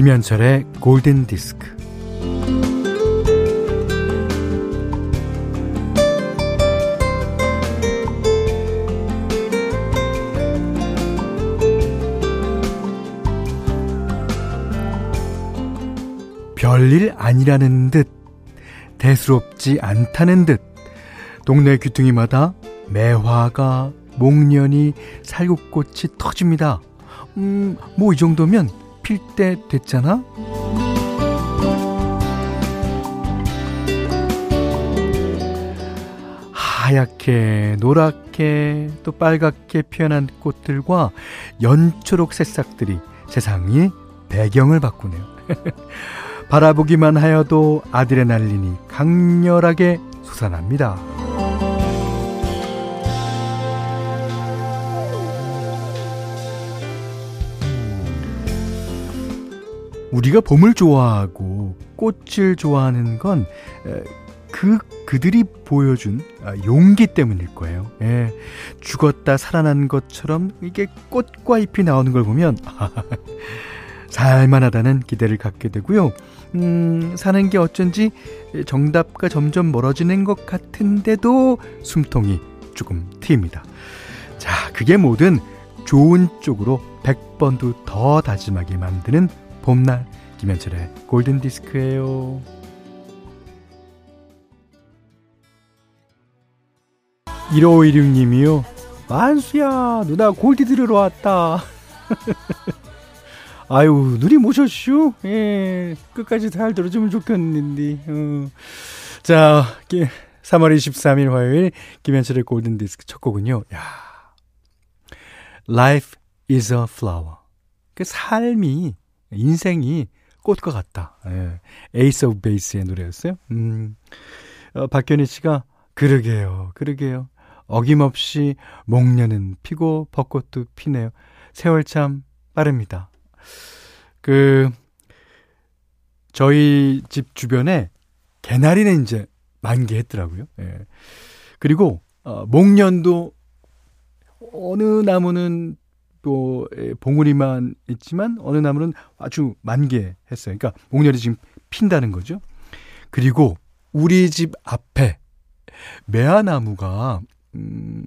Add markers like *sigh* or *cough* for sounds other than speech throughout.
김현철의 골든 디스크. 별일 아니라는 듯, 대수롭지 않다는 듯, 동네 귀퉁이마다 매화가, 목련이, 살구꽃이 터집니다. 음, 뭐 이 정도면 필 때 됐잖아? 하얗게, 노랗게, 또 빨갛게 피어난 꽃들과 연초록 새싹들이 세상이 배경을 바꾸네요. *laughs* 바라보기만 하여도 아드레날린이 강렬하게 솟아납니다. 우리가 봄을 좋아하고 꽃을 좋아하는 건 그, 그들이 보여준 아, 용기 때문일 거예요. 예. 죽었다 살아난 것처럼 이게 꽃과 잎이 나오는 걸 보면, *laughs* 살만하다는 기대를 갖게 되고요. 음, 사는 게 어쩐지 정답과 점점 멀어지는 것 같은데도 숨통이 조금 트입니다. 자, 그게 뭐든 좋은 쪽으로 100번도 더 다짐하게 만드는 봄날 김현철의 골든 디스크예요. 1516님이요. 만수야, 누나 골디 들으러 왔다. *laughs* 아유, 누리 모셨슈? 예, 끝까지 잘 들어주면 좋겠는데. 어. 자, 3월 23일 화요일 김현철의 골든 디스크 첫 곡은요. 야. Life is a flower. 그 삶이 인생이 꽃과 같다. 예. 에이스 오브 베이스의 노래였어요. 음. 어, 박현희 씨가 그러게요. 그러게요. 어김없이 목련은 피고 벚꽃도 피네요. 세월 참 빠릅니다. 그 저희 집 주변에 개나리는 이제 만개했더라고요. 예. 그리고 어, 목련도 어느 나무는 또 예, 봉우리만 있지만 어느 나무는 아주 만개했어요. 그러니까 목련이 지금 핀다는 거죠. 그리고 우리 집 앞에 매화나무가 음,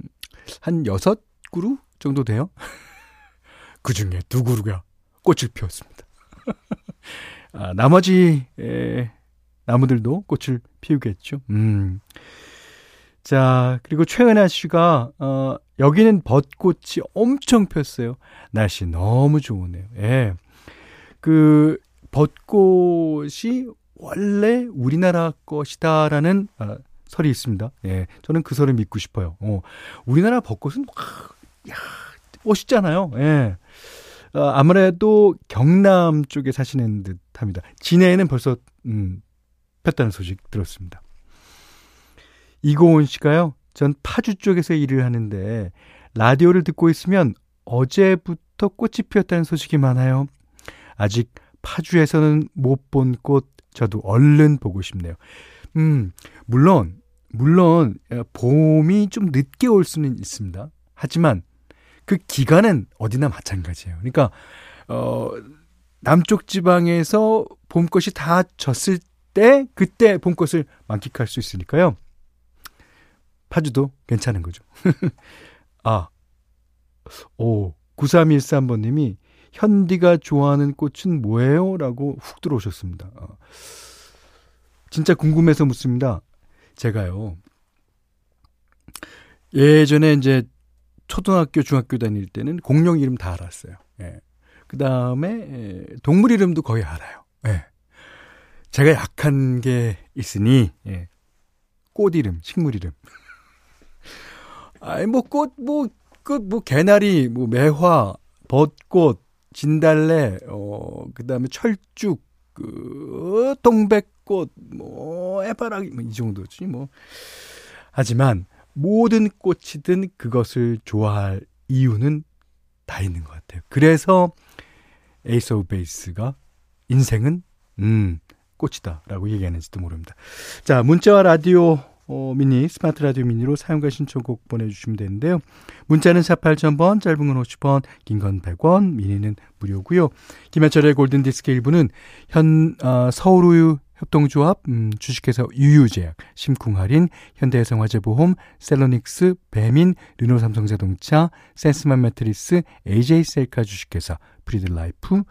한 여섯 그루 정도 돼요. *laughs* 그 중에 두 그루가 꽃을 피웠습니다. *laughs* 아, 나머지 에, 나무들도 꽃을 피우겠죠. 음. 자, 그리고 최은아 씨가 어, 여기는 벚꽃이 엄청 폈어요. 날씨 너무 좋으네요. 예. 그 벚꽃이 원래 우리나라 것이다라는 어, 설이 있습니다. 예. 저는 그 설을 믿고 싶어요. 어, 우리나라 벚꽃은 와, 야, 멋있잖아요. 예. 어, 아무래도 경남 쪽에 사시는 듯 합니다. 진해에는 벌써, 음, 폈다는 소식 들었습니다. 이고은 씨가요, 전 파주 쪽에서 일을 하는데, 라디오를 듣고 있으면 어제부터 꽃이 피었다는 소식이 많아요. 아직 파주에서는 못 본 꽃, 저도 얼른 보고 싶네요. 음, 물론, 물론, 봄이 좀 늦게 올 수는 있습니다. 하지만, 그 기간은 어디나 마찬가지예요. 그러니까 어 남쪽 지방에서 봄꽃이 다 졌을 때 그때 봄꽃을 만끽할 수 있으니까요. 파주도 괜찮은 거죠. *laughs* 아. 오, 9313번 님이 현디가 좋아하는 꽃은 뭐예요? 라고 훅 들어오셨습니다. 어. 진짜 궁금해서 묻습니다. 제가요. 예전에 이제 초등학교, 중학교 다닐 때는 공룡 이름 다 알았어요. 예. 그 다음에 동물 이름도 거의 알아요. 예. 제가 약한 게 있으니 예. 꽃 이름, 식물 이름. 아니 뭐 꽃, 뭐, 그, 뭐 개나리, 뭐 매화, 벚꽃, 진달래, 어, 그 다음에 철쭉, 그, 동백꽃, 뭐, 해바라기, 뭐, 이 정도지, 뭐. 하지만, 모든 꽃이든 그것을 좋아할 이유는 다 있는 것 같아요. 그래서 에이스 오브 베이스가 인생은 음 꽃이다라고 얘기하는지도 모릅니다. 자 문자와 라디오 어, 미니, 스마트 라디오 미니로 사용과 신청곡 보내주시면 되는데요. 문자는 4 8000번, 짧은 건 50원, 긴 건 100원, 미니는 무료고요. 김현철의 골든디스크 일부는 현, 어, 서울우유 협동조합, 음, 주식회사 유유제약, 심쿵할인, 현대해상화재보험, 셀러닉스, 배민, 르노삼성자동차, 센스만 매트리스, AJ셀카 주식회사, 프리드라이프,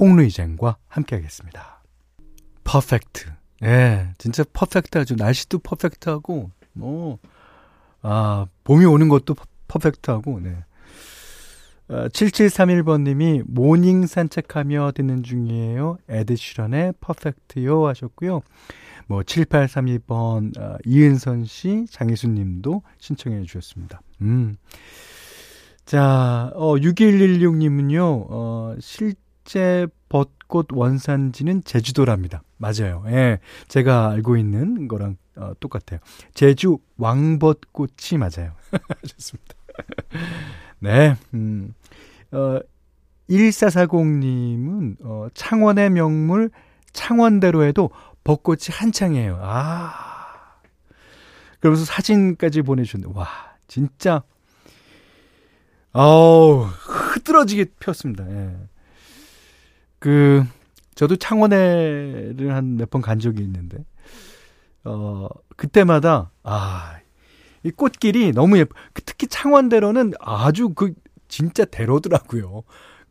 홍루이젠과 함께하겠습니다. Perfect. 예, 진짜 perfect하죠. 날씨도 perfect하고, 뭐, 아, 봄이 오는 것도 perfect하고, 네. 어, 7731번님이 모닝 산책하며 듣는 중이에요. 에드슈런의 퍼펙트요 하셨고요. 뭐 7832번 어, 이은선 씨, 장희순 님도 신청해 주셨습니다. 음. 자, 어 6116님은요. 어 실제 벚꽃 원산지는 제주도랍니다. 맞아요. 예. 제가 알고 있는 거랑 어, 똑같아요. 제주 왕벚꽃이 맞아요. *laughs* 좋습니다. 네. 음. 어 1440님은 어 창원의 명물 창원대로에도 벚꽃이 한창이에요. 아. 그러면서 사진까지 보내 주셨는데, 와, 진짜, 어우, 흐드러지게 폈습니다. 예. 그, 저도 창원에를 한 몇 번 간 적이 있는데, 어, 그때마다, 아, 이 꽃길이 너무 예뻐. 그 특히 창원대로는 아주 그, 진짜 대로더라고요.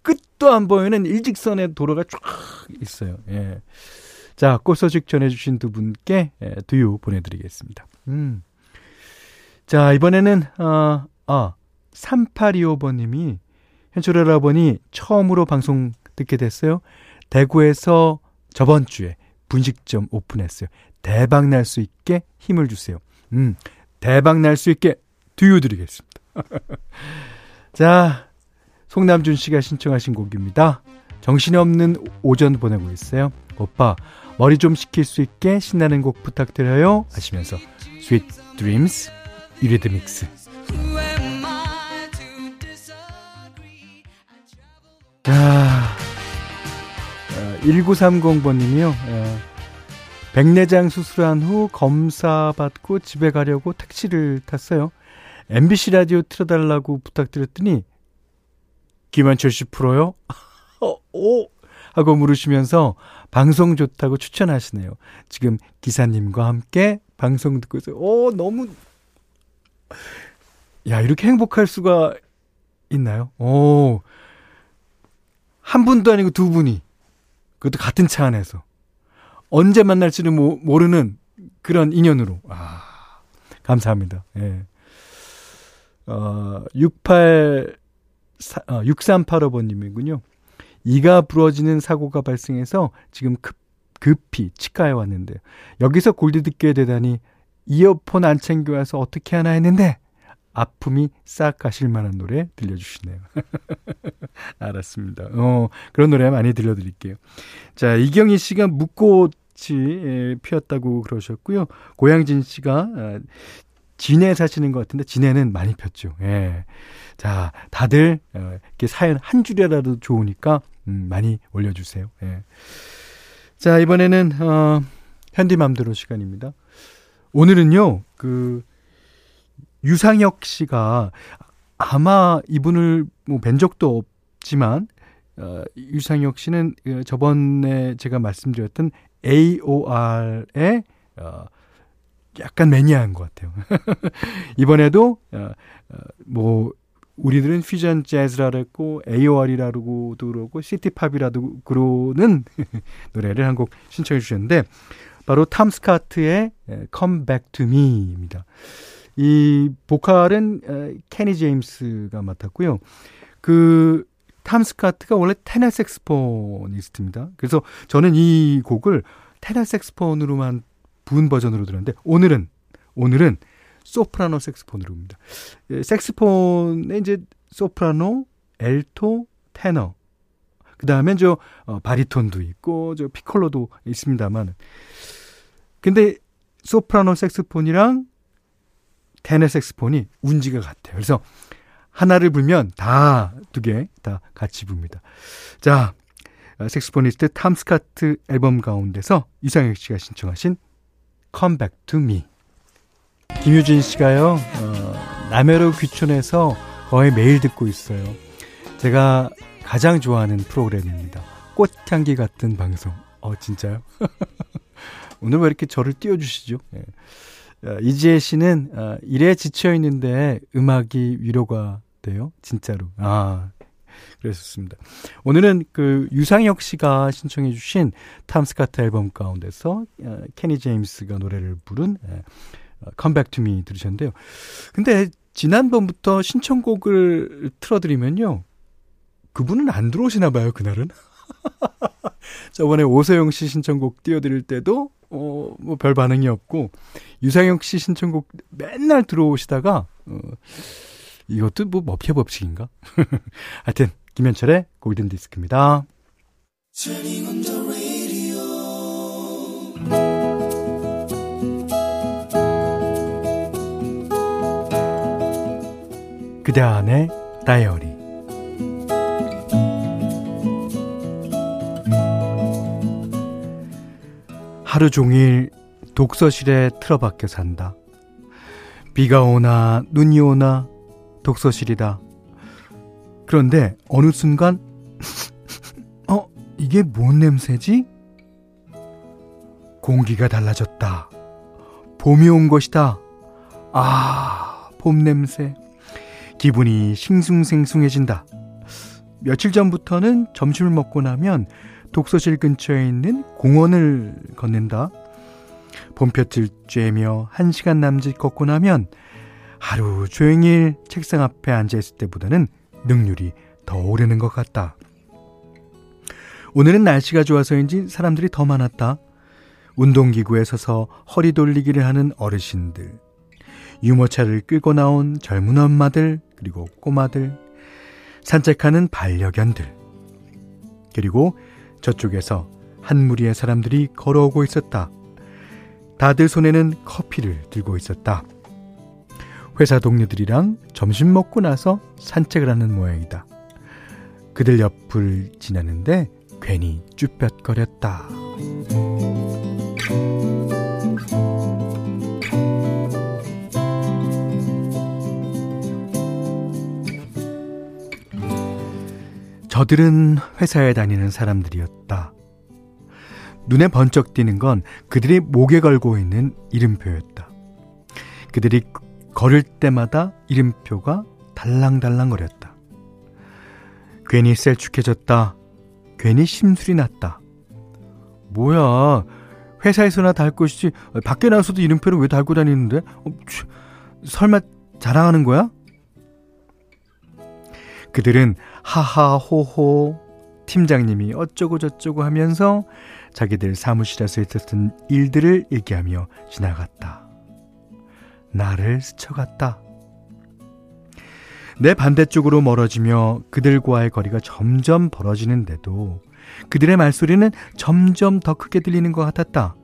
끝도 안 보이는 일직선의 도로가 쫙 있어요. 예. 자, 꽃 소식 전해주신 두 분께 예, 두유 보내드리겠습니다. 음. 자, 이번에는, 어, 아, 3825번님이 현철 여러분이 처음으로 방송 듣게 됐어요. 대구에서 저번 주에 분식점 오픈했어요. 대박 날 수 있게 힘을 주세요. 음, 대박 날 수 있게 두유 드리겠습니다. *laughs* 자, 송남준 씨가 신청하신 곡입니다. 정신이 없는 오전 보내고 있어요. 오빠, 머리 좀 식힐 수 있게 신나는 곡 부탁드려요. 하시면서 Sweet Dreams 유리드믹스 자, 1930번님이요. 어, 백내장 수술한 후 검사 받고 집에 가려고 택시를 탔어요. MBC 라디오 틀어달라고 부탁드렸더니 김한철 씨 프로요? *laughs* 어, 오 하고 물으시면서 방송 좋다고 추천하시네요. 지금 기사님과 함께 방송 듣고 있어요. 오 너무 야 이렇게 행복할 수가 있나요? 오. 한 분도 아니고 두 분이 그것도 같은 차 안에서 언제 만날지는 모르는 그런 인연으로 아 감사합니다. 예. 어, 68 어, 6385번님이군요. 이가 부러지는 사고가 발생해서 지금 급, 급히 치과에 왔는데 여기서 골디 듣게 되다니 이어폰 안 챙겨와서 어떻게 하나 했는데 아픔이 싹 가실 만한 노래 들려주시네요. *laughs* 알았습니다. 어, 그런 노래 많이 들려드릴게요. 자, 이경희 씨가 묵꽃이 예, 피었다고 그러셨고요. 고양진 씨가 아, 진해 사시는 것 같은데 진해는 많이 폈죠. 예. 자, 다들 어, 이렇게 사연 한 줄이라도 좋으니까 음, 많이 올려주세요. 예. 자, 이번에는 어, 현디맘대로 시간입니다. 오늘은요, 그 유상혁 씨가 아마 이분을 뭐 뵌 적도 없지만 어, 유상혁 씨는 그 저번에 제가 말씀드렸던 AOR의 어, 약간 매니아한 것 같아요. *laughs* 이번에도 어, 어, 뭐 우리들은 퓨전 재즈라 그랬고 AOR이라고 그러고 시티팝이라도 그러는 *laughs* 노래를 한 곡 신청해 주셨는데 바로 탐 스카트의 Come Back to Me입니다. 이 보컬은 케니 제임스가 맡았고요. 그 탐 스카트가 원래 테너 색스포니스트입니다. 그래서 저는 이 곡을 테너 색스폰으로만 부은 버전으로 들었는데 오늘은 오늘은 소프라노 색스폰으로입니다. 예, 색스폰에 이제 소프라노, 엘토, 테너. 그 다음에 저 어, 바리톤도 있고 저 피콜로도 있습니다만 근데 소프라노 색스폰이랑 테너 색스폰이 운지가 같아요. 그래서 하나를 불면 다 두 개 다 같이 붑니다. 자, 어, 색스포니스트 탐 스카트 앨범 가운데서 이상혁 씨가 신청하신 Come Back to Me. 김유진 씨가요, 어, 남해로 귀촌해서 거의 매일 듣고 있어요. 제가 가장 좋아하는 프로그램입니다. 꽃향기 같은 방송. 어, 진짜요? *laughs* 오늘 왜 이렇게 저를 띄워주시죠? 네. 이지혜 씨는 어, 일에 지쳐 있는데 음악이 위로가 돼요. 진짜로. 아, 그랬었습니다. 오늘은 그 유상혁 씨가 신청해 주신 탐스카트 앨범 가운데서 어, 케니 제임스가 노래를 부른 Come Back to Me 들으셨는데요. 근데 지난번부터 신청곡을 틀어드리면요. 그분은 안 들어오시나 봐요, 그날은. *laughs* 저번에 오세영 씨 신청곡 띄워드릴 때도, 어, 뭐 별 반응이 없고, 유상혁 씨 신청곡 맨날 들어오시다가, 어, 이것도 뭐 머피의 법칙인가? *laughs* 하여튼, 김현철의 골든 디스크입니다. 그대 안의 다이어리 하루 종일 독서실에 틀어박혀 산다. 비가 오나 눈이 오나 독서실이다. 그런데 어느 순간 *laughs* 어 이게 뭔 냄새지? 공기가 달라졌다. 봄이 온 것이다. 아, 봄 냄새. 기분이 싱숭생숭해진다. 며칠 전부터는 점심을 먹고 나면 독서실 근처에 있는 공원을 걷는다. 봄볕을 쬐며 한 시간 남짓 걷고 나면 하루 종일 책상 앞에 앉아 있을 때보다는 능률이 더 오르는 것 같다. 오늘은 날씨가 좋아서인지 사람들이 더 많았다. 운동기구에 서서 허리 돌리기를 하는 어르신들, 유모차를 끌고 나온 젊은 엄마들, 그리고 꼬마들, 산책하는 반려견들, 그리고 저쪽에서 한 무리의 사람들이 걸어오고 있었다. 다들 손에는 커피를 들고 있었다. 회사 동료들이랑 점심 먹고 나서 산책을 하는 모양이다. 그들 옆을 지나는데 괜히 쭈뼛거렸다. 저들은 회사에 다니는 사람들이었다. 눈에 번쩍 띄는 건 그들이 목에 걸고 있는 이름표였다. 그들이 걸을 때마다 이름표가 달랑달랑거렸다. 괜히 셀쭉해졌다. 괜히 심술이 났다. 뭐야, 회사에서나 달 것이지, 밖에 나서도 이름표를 왜 달고 다니는데? 어, 설마 자랑하는 거야? 그들은 하하호호 팀장님이 어쩌고저쩌고 하면서 자기들 사무실에서 있었던 일들을 얘기하며 지나갔다. 나를 스쳐갔다. 내 반대쪽으로 멀어지며 그들과의 거리가 점점 벌어지는데도 그들의 말소리는 점점 더 크게 들리는 것 같았다.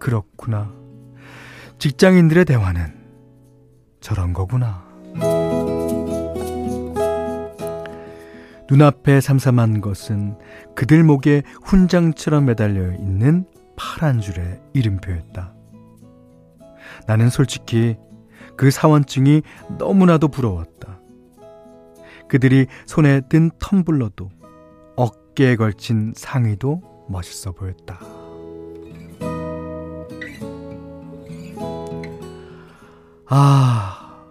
그렇구나. 직장인들의 대화는 저런 거구나. 눈앞에 삼삼한 것은 그들 목에 훈장처럼 매달려 있는 파란 줄의 이름표였다. 나는 솔직히 그 사원증이 너무나도 부러웠다. 그들이 손에 든 텀블러도 어깨에 걸친 상의도 멋있어 보였다. 아,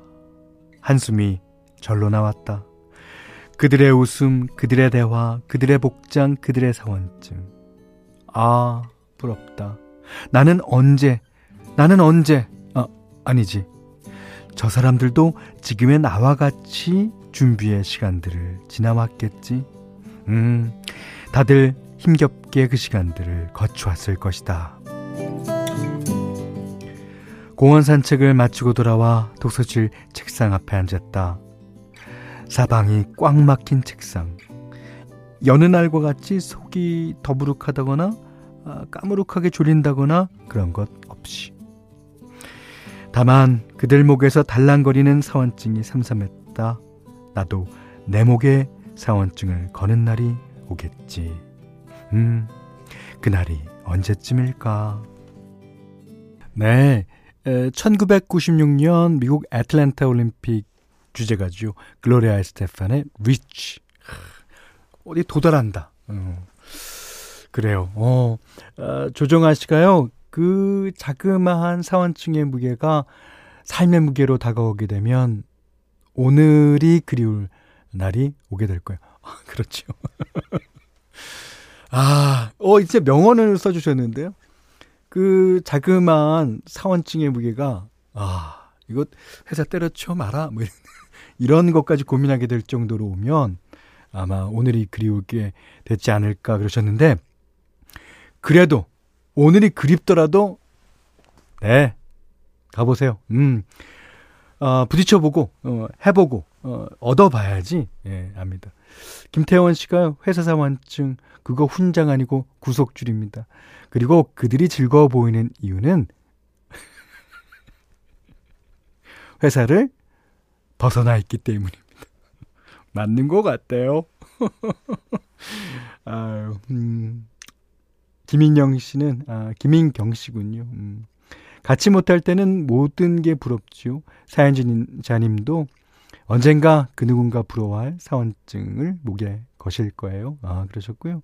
한숨이 절로 나왔다. 그들의 웃음, 그들의 대화, 그들의 복장, 그들의 사원증. 아, 부럽다. 나는 언제, 나는 언제, 아, 아니지. 저 사람들도 지금의 나와 같이 준비의 시간들을 지나왔겠지. 음, 다들 힘겹게 그 시간들을 거쳐왔을 것이다. 공원 산책을 마치고 돌아와 독서실 책상 앞에 앉았다. 사방이 꽉 막힌 책상. 여느 날과 같이 속이 더부룩하다거나 아, 까무룩하게 졸린다거나 그런 것 없이. 다만 그들 목에서 달랑거리는 사원증이 삼삼했다. 나도 내 목에 사원증을 거는 날이 오겠지. 음, 그날이 언제쯤일까? 네, 1996년 미국 애틀랜타 올림픽 주제가죠. 글로리아 스테판의 Reach. 어디 도달한다. 어. 그래요. 어, 어, 조정아 씨가요. 그 자그마한 사원증의 무게가 삶의 무게로 다가오게 되면 오늘이 그리울 날이 오게 될 거예요. 아, *laughs* 그렇죠. 아, 어, 이제 명언을 써주셨는데요. 그 자그마한 사원증의 무게가, 아, 이거 회사 때려쳐 마라. 뭐 이런, 이런 것까지 고민하게 될 정도로 오면 아마 오늘이 그리우게 됐지 않을까 그러셨는데, 그래도 오늘이 그립더라도, 네, 가보세요. 음, 어, 부딪혀보고, 어, 해보고, 어, 얻어봐야지, 예, 압니다. 김태원 씨가 회사 사원증, 그거 훈장 아니고 구속줄입니다. 그리고 그들이 즐거워 보이는 이유는 *laughs* 회사를 벗어나 있기 때문입니다. *laughs* 맞는 것 같대요. *laughs* 아유, 음. 김인영 씨는, 아, 김인경 씨군요. 음. 같이 못할 때는 모든 게 부럽지요. 사연자님도 언젠가 그 누군가 부러워할 사원증을 목에 거실 거예요. 아, 그러셨고요.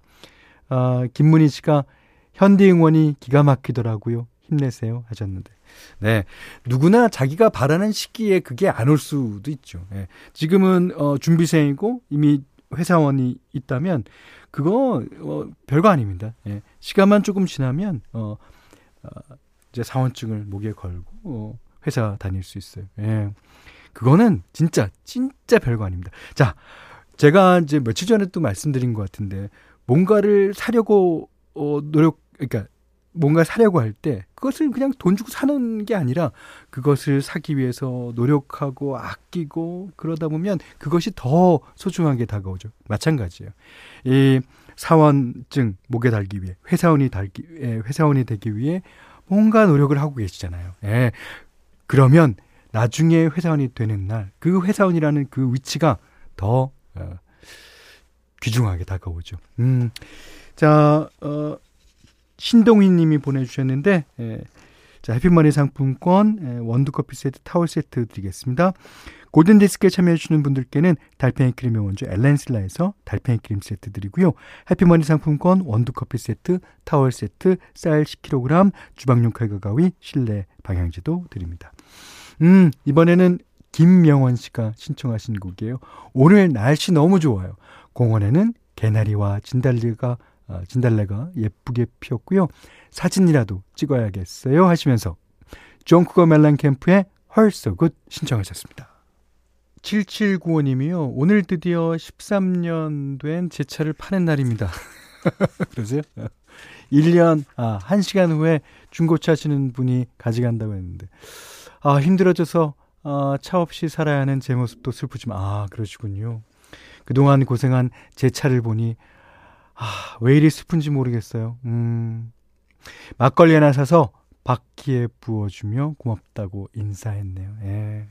아, 김문희 씨가 현대 응원이 기가 막히더라고요. 힘내세요. 하셨는데. 네. 누구나 자기가 바라는 시기에 그게 안 올 수도 있죠. 예. 지금은, 어, 준비생이고 이미 회사원이 있다면 그거, 어, 별거 아닙니다. 예. 시간만 조금 지나면, 어, 어 이제 사원증을 목에 걸고 어, 회사 다닐 수 있어요. 예. 그거는 진짜 진짜 별거 아닙니다. 자, 제가 이제 며칠 전에 또 말씀드린 것 같은데 뭔가를 사려고 어 노력 그러니까 뭔가 사려고 할 때 그것을 그냥 돈 주고 사는 게 아니라 그것을 사기 위해서 노력하고 아끼고 그러다 보면 그것이 더 소중하게 다가오죠. 마찬가지예요. 이 사원증 목에 달기 위해 회사원이 달기 예, 회사원이 되기 위해 뭔가 노력을 하고 계시잖아요. 예. 그러면 나중에 회사원이 되는 날 그 회사원이라는 그 위치가 더 어, 귀중하게 다가오죠. 음. 자, 어, 신동희 님이 보내주셨는데, 예. 자, 해피머니 상품권, 예, 원두커피 세트, 타월 세트 드리겠습니다. 골든디스크에 참여해주시는 분들께는 달팽이 크림의 원조 엘렌실라에서 달팽이 크림 세트 드리고요. 해피머니 상품권, 원두커피 세트, 타월 세트, 쌀 10kg, 주방용 칼과 가위, 실내 방향제도 드립니다. 음, 이번에는 김명원 씨가 신청하신 곡이에요. 오늘 날씨 너무 좋아요. 공원에는 개나리와 진달래가 어, 진달래가 예쁘게 피었고요. 사진이라도 찍어야겠어요 하시면서 존 쿠거 멜렌캠프의 Hurts So Good 신청하셨습니다. 7795님이요. 오늘 드디어 13년 된 제 차를 파는 날입니다. *laughs* 그러세요? 1년, 아, 1시간 후에 중고차 하시는 분이 가져간다고 했는데. 아, 힘들어져서 아, 차 없이 살아야 하는 제 모습도 슬프지만 아, 그러시군요. 그동안 고생한 제 차를 보니 아, 왜 이리 슬픈지 모르겠어요. 음. 막걸리 하나 사서 바퀴에 부어주며 고맙다고 인사했네요. 예.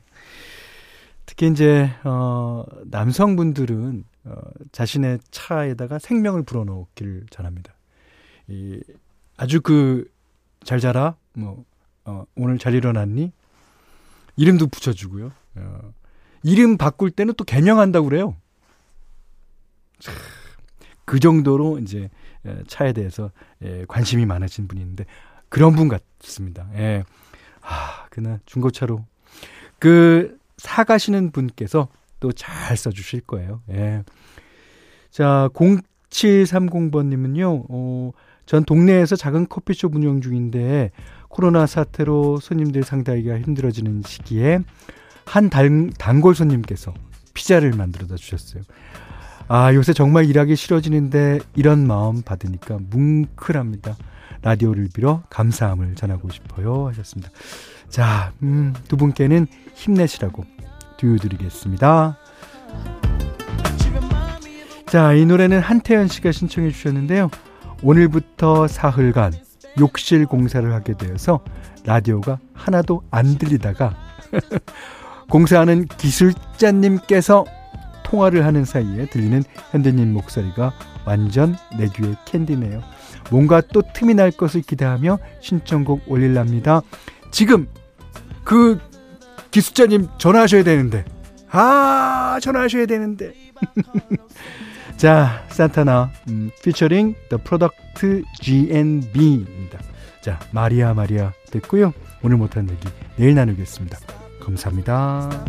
특히 이제 어 남성분들은 어 자신의 차에다가 생명을 불어넣기를 잘합니다. 이 아주 그 잘 자라 뭐 어, 오늘 잘 일어났니 이름도 붙여주고요. 어, 이름 바꿀 때는 또 개명한다고 그래요. 그 정도로 이제 차에 대해서 관심이 많으신 있는데 그런 분 같습니다. 예. 아, 그날 중고차로 그 사가시는 분께서 또 잘 써주실 거예요. 예. 자, 0730번님은요, 어, 전 동네에서 작은 커피숍 운영 중인데 코로나 사태로 손님들 상대하기가 힘들어지는 시기에 한 단, 단골 손님께서 피자를 만들어다 주셨어요. 아, 요새 정말 일하기 싫어지는데 이런 마음 받으니까 뭉클합니다. 라디오를 빌어 감사함을 전하고 싶어요. 하셨습니다. 자, 음, 두 분께는 힘내시라고 두유 드리겠습니다. 자, 이 노래는 한태현 씨가 신청해 주셨는데요. 오늘부터 사흘간 욕실 공사를 하게 되어서 라디오가 하나도 안 들리다가 *laughs* 공사하는 기술자님께서 통화를 하는 사이에 들리는 현대님 목소리가 완전 내 귀의 캔디네요. 뭔가 또 틈이 날 것을 기대하며 신청곡 올릴랍니다. 지금 그 기숙자님 전화하셔야 되는데. 아, 전화하셔야 되는데. *laughs* 자, 산타나 음, 피처링 The Product GNB입니다. 자, 마리아 마리아 됐고요. 오늘 못한 얘기 내일 나누겠습니다. 감사합니다.